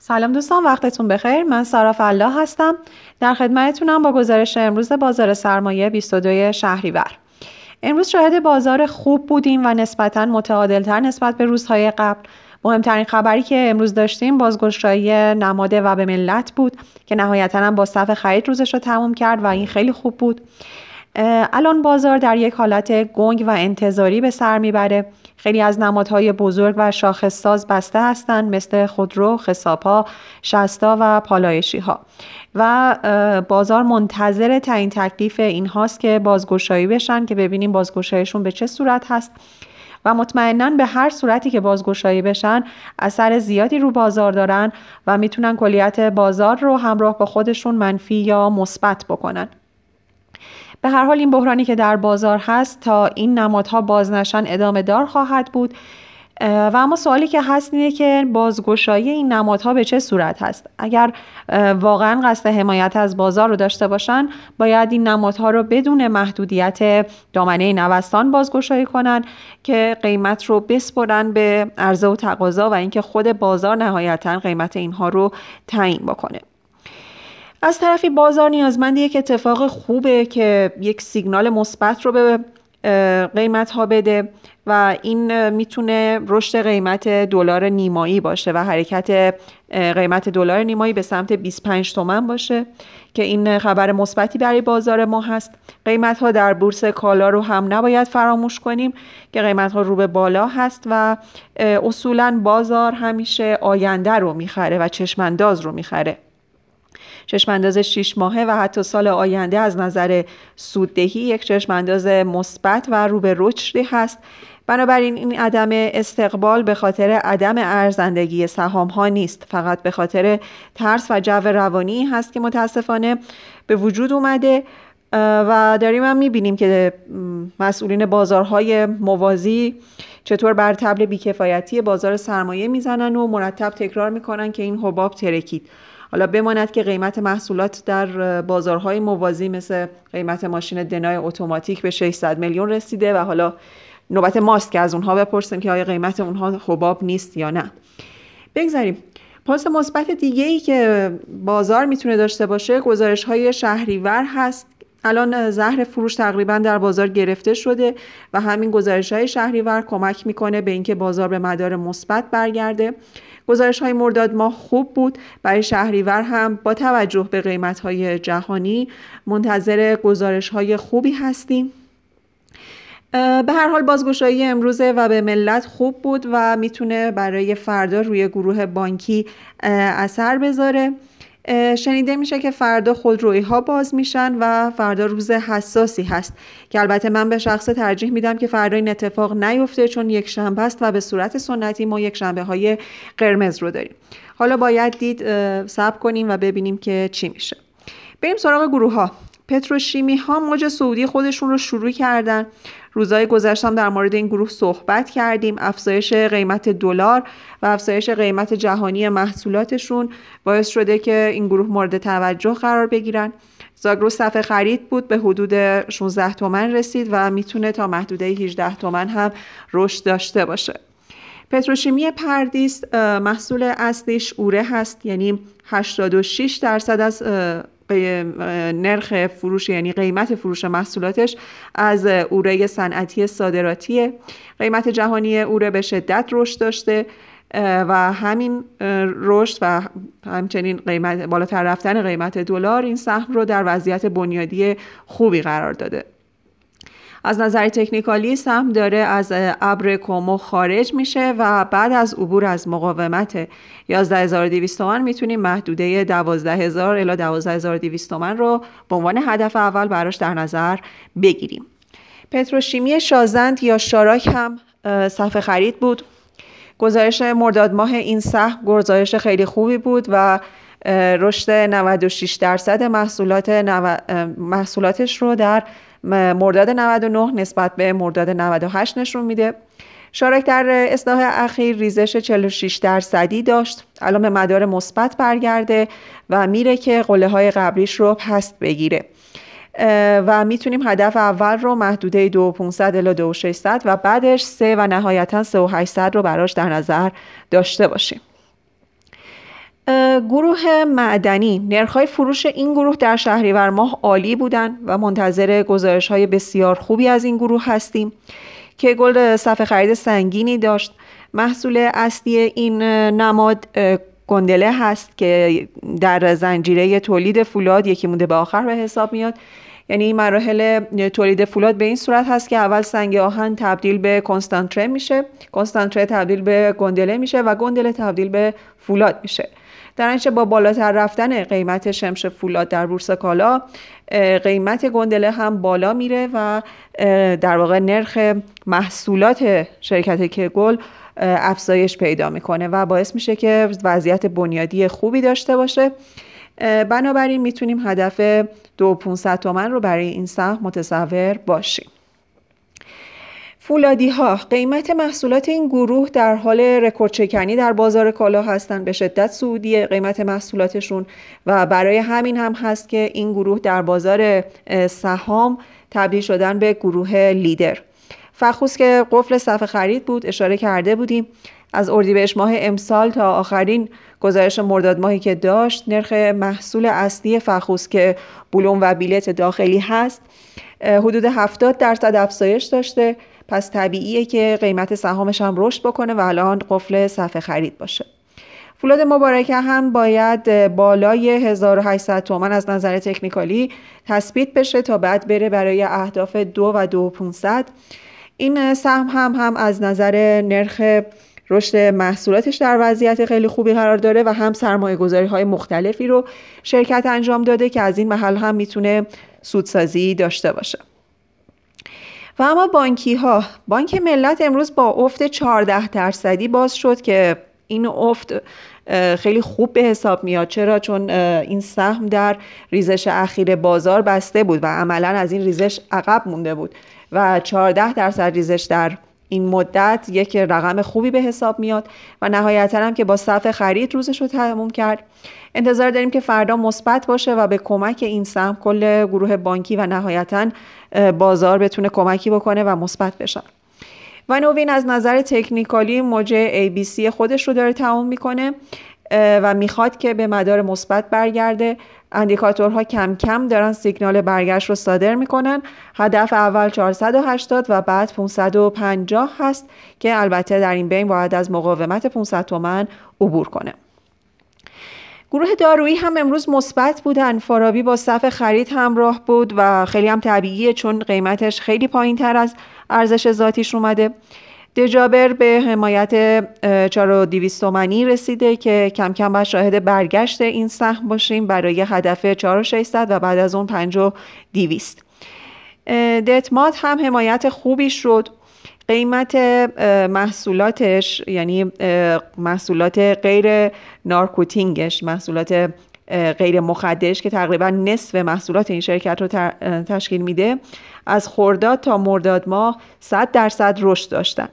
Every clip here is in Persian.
سلام دوستان وقتتون بخیر. من سارا فلاح هستم. در خدمتتونم با گزارش امروز بازار سرمایه 22 شهریور. امروز شاهد بازار خوب بودیم و نسبتا متعادلتر نسبت به روزهای قبل. مهمترین خبری که امروز داشتیم بازگشایی نماد و به ملت بود که نهایتا هم با صف خرید روزش رو تموم کرد و این خیلی خوب بود. الان بازار در یک حالت گنگ و انتظاری به سر می‌بره. خیلی از نمادهای بزرگ و شاخصساز بسته هستند مثل خودرو، خساپا، شستا و پالایشی ها و بازار منتظر تعیین تکلیف این هاست که بازگشایی بشن که ببینیم بازگشاییشون به چه صورت هست. و مطمئنا به هر صورتی که بازگشایی بشن اثر زیادی رو بازار دارن و می‌تونن کلیت بازار رو همراه با خودشون منفی یا مثبت بکنن. به هر حال این بحرانی که در بازار هست تا این نمادها باز نشن ادامه دار خواهد بود. و اما سوالی که هست اینه که بازگشایی این نمادها به چه صورت هست؟ اگر واقعا قصد حمایت از بازار رو داشته باشن باید این نمادها رو بدون محدودیت دامنه نوستان بازگشایی کنن که قیمت رو بسپرن به عرضه و تقاضا و اینکه خود بازار نهایتا قیمت اینها رو تعیین بکنه. از طرفی بازار نیازمند یک اتفاق خوبه که یک سیگنال مثبت رو به قیمت ها بده و این می‌تونه رشد قیمت دلار نیمایی باشه و حرکت قیمت دلار نیمایی به سمت 25 تومن باشه که این خبر مثبتی برای بازار ما هست. قیمت ها در بورس کالا رو هم نباید فراموش کنیم که قیمت ها رو به بالا هست و اصولا بازار همیشه آینده رو می‌خره و چشمانداز رو می‌خره. چشمانداز 6 ماهه و حتی سال آینده از نظر سوددهی یک چشمانداز مثبت و رو به رشدی هست. بنابراین این عدم استقبال به خاطر عدم ارزندگی سهام ها نیست. فقط به خاطر ترس و جو روانی هست که متاسفانه به وجود اومده. و داریم هم می‌بینیم که مسئولین بازارهای موازی چطور بر تبل بیکفایتی بازار سرمایه می‌زنن و مرتب تکرار می‌کنن که این حباب ترکید. حالا بماند که قیمت محصولات در بازارهای موازی مثل قیمت ماشین دنای اتوماتیک به 600 میلیون رسیده و حالا نوبت ماست که از اونها بپرسیم که آیا قیمت اونها حباب نیست یا نه. بگذاریم. پاس مثبت دیگه ای که بازار می‌تونه داشته باشه گزارش های شهریور هست الان زهر فروش تقریبا در بازار گرفته شده و همین گزارش های شهریور کمک می‌کنه به اینکه بازار به مدار مثبت برگرده. گزارش های مرداد ماه خوب بود. برای شهریور هم با توجه به قیمت های جهانی منتظر گزارش های خوبی هستیم. به هر حال بازگشایی امروزه و به ملت خوب بود و می‌تونه برای فردا روی گروه بانکی اثر بذاره. شنیده میشه که فردا خودرویی ها باز میشن و فردا روز حساسی هست که البته من به شخص ترجیح میدم که فردا این اتفاق نیفته چون یک شنبه است و به صورت سنتی ما یک شنبه های قرمز رو داریم. حالا باید دید صبر کنیم و ببینیم که چی میشه. بریم سراغ گروه ها پتروشیمی ها موج سعودی خودشون رو شروع کردن. روزهای گذشتم در مورد این گروه صحبت کردیم. افزایش قیمت دلار و افزایش قیمت جهانی محصولاتشون باعث شده که این گروه مورد توجه قرار بگیرن. زاگرو صفحه خرید بود به حدود 16 تومن رسید و می‌تونه تا محدوده 18 تومن هم رشد داشته باشه. پتروشیمی پردیس محصول اصلیش اوره هست یعنی 86 درصد از نرخ فروش یعنی قیمت فروش محصولاتش از اوره صنعتی صادراتی قیمت جهانی اوره به شدت رشد داشته و همین رشد و همچنین قیمت بالاتر رفتن قیمت دلار این سهم رو در وضعیت بنیادی خوبی قرار داده. از نظر تکنیکالی سهم داره از ابر کومو خارج میشه و بعد از عبور از مقاومت 11200 تومن می‌تونیم محدوده 12000 الی 12200 تومن رو به عنوان هدف اول براش در نظر بگیریم. پتروشیمی شازند یا شاراک هم صفحه خرید بود. گزارش مرداد ماه این سهم گزارش خیلی خوبی بود و رشد 96 درصد محصولات محصولاتش رو در مرداد 99 نسبت به مرداد 98 نشون میده. شارک در اصلاح اخیر ریزش 46 درصدی داشت. الان به مدار مثبت برگرده و میره که قله های قبلیش رو پست بگیره. و می‌تونیم هدف اول رو محدوده 2500 الی 2600 و بعدش 3 و نهایتا 3800 رو براش در نظر داشته باشیم. گروه معدنی. نرخ‌های فروش این گروه در شهریور ماه عالی بودند و منتظر گزارش های بسیار خوبی از این گروه هستیم که گل صفحه خرید سنگینی داشت. محصول اصلی این نماد گندله هست که در زنجیره تولید فولاد یکی مونده به آخر به حساب میاد. یعنی مراحل تولید فولاد به این صورت هست که اول سنگ آهن تبدیل به کنستانتره میشه کنستانتره تبدیل به گندله میشه و گندله تبدیل به فولاد میشه. در اینچه با بالاتر رفتن قیمت شمش فولاد در بورس کالا قیمت گندله هم بالا میره و در واقع نرخ محصولات شرکت کگل افزایش پیدا می‌کنه و باعث میشه که وضعیت بنیادی خوبی داشته باشه. بنابراین می‌تونیم هدف دو 500 تومن رو برای این سهم متصور باشیم. فولادی ها قیمت محصولات این گروه در حال رکورد چکنی در بازار کالا هستند. به شدت سعودی قیمت محصولاتشون و برای همین هم هست که این گروه در بازار سهام تبدیل شدن به گروه لیدر. فخوس که قفل صفحه خرید بود اشاره کرده بودیم. از اردیبهشت ماه امسال تا آخرین گزارش مرداد ماهی که داشت نرخ محصول اصلی فخوس که بولون و بیلت داخلی هست حدود 70 درصد افزایش داشته. پس طبیعیه که قیمت سهامش هم رشد بکنه و الان قفل صفحه خرید باشه. فولاد مبارکه هم باید بالای 1800 تومن از نظر تکنیکالی تثبیت بشه تا بعد بره برای اهداف دو و دو 500 این سهم هم هم از نظر نرخ رشد محصولاتش در وضعیت خیلی خوبی قرار داره و هم سرمایه گذاری های مختلفی رو شرکت انجام داده که از این محل هم می‌تونه سودسازی داشته باشه. و اما بانکی ها بانک ملت امروز با افت 14 درصدی باز شد که این افت خیلی خوب به حساب میاد. چرا؟ چون این سهم در ریزش اخیر بازار بسته بود و عملا از این ریزش عقب مونده بود و 14 درصد ریزش در این مدت یک رقم خوبی به حساب میاد و نهایتا هم که با صف خرید روزش رو تموم کرد. انتظار داریم که فردا مثبت باشه و به کمک این سهم کل گروه بانکی و نهایتا بازار بتونه کمکی بکنه و مثبت بشن و نوین از نظر تکنیکالی موج ABC خودش رو داره تموم می‌کنه. و می‌خواد که به مدار مثبت برگرده. اندیکاتورها کم کم دارن سیگنال برگشت رو صادر می‌کنن. هدف اول 480 و بعد 550 هست که البته در این بین باید از مقاومت 500 تومن عبور کنه. گروه دارویی هم امروز مثبت بودن. فارابی با صف خرید همراه بود و خیلی هم طبیعیه چون قیمتش خیلی پایین تر از ارزش ذاتیش اومده. دجابر به حمایت 4200 تومانی رسیده که کم کم باید شاهد برگشت این سهم باشیم برای هدف 4600 و بعد از اون 5200 دتمات هم حمایت خوبی شد. قیمت محصولاتش یعنی محصولات غیر نارکوتینگش محصولات غیر مخدرش که تقریبا نصف محصولات این شرکت رو تشکیل میده از خورداد تا مرداد ماه 100 درصد رشد داشتن.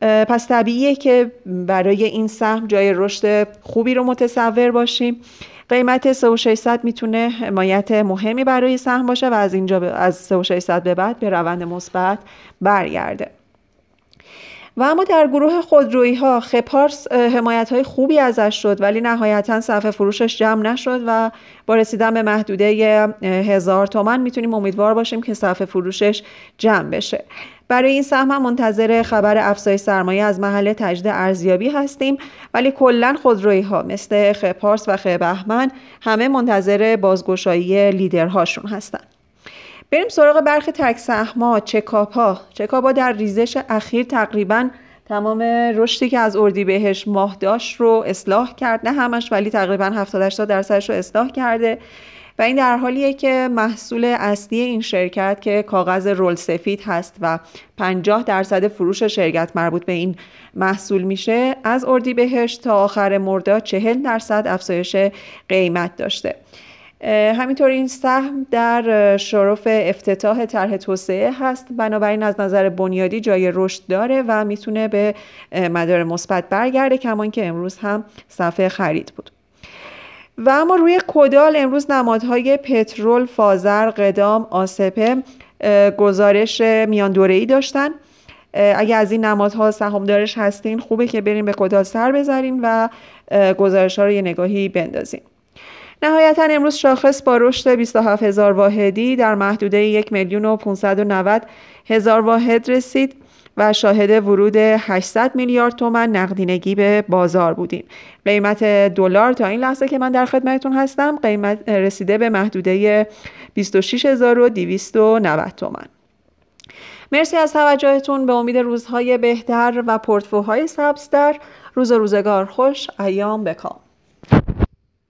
پس طبیعیه که برای این سهم جای رشد خوبی رو متصور باشیم. قیمت 3600 می‌تونه حمایت مهمی برای سهم باشه و از اینجا از 3600 به بعد به روند مثبت برگرده. و اما در گروه خودرویی ها خپارس حمایت های خوبی ازش شد ولی نهایتا صفحه فروشش جمع نشد و با رسیدن به محدوده هزار تومن می‌تونیم امیدوار باشیم که صفحه فروشش جمع بشه. برای این سهم هم منتظر خبر افزایش سرمایه از محل تجدید ارزیابی هستیم ولی کلا خودرویی ها مثل خپارس و خبهمن همه منتظر بازگشایی لیدرهاشون هستند بریم سراغ برخی تک سهما چکاپ ها در ریزش اخیر تقریبا تمام رشدی که از بهش ماه داشت رو اصلاح کرد. نه همش ولی تقریبا 70 80 درصدش رو اصلاح کرده. و این در حالیه که محصول اصلی این شرکت که کاغذ رول سفید هست و 50 درصد فروش شرکت مربوط به این محصول میشه از بهش تا آخر مرداد 40 درصد افزایش قیمت داشته. همینطور این سهم در شرف افتتاح طرح توسعه هست. بنابراین از نظر بنیادی جای رشد داره و می‌تونه به مدار مثبت برگرده کمان که امروز هم صفحه خرید بود. و اما روی کدال امروز نمادهای پترول، فازر، قدام، آسپه گزارش میان ای داشتن. اگه از این نمادها سهامدارش هستین خوبه که بریم به کدا سر بذاریم و گزارش ها رو یه نگاهی بندازیم. نهایتا امروز شاخص با رشد 27 هزار واحدی در محدوده 1 میلیون و 590 هزار واحد رسید و شاهد ورود 800 میلیارد تومن نقدینگی به بازار بودیم. قیمت دلار تا این لحظه که من در خدمتتون هستم قیمت رسیده به محدوده 26290 تومن مرسی از توجهتون به امید روزهای بهتر و پورتفوهای سبزتر. روز روزگار خوش ایام بکام.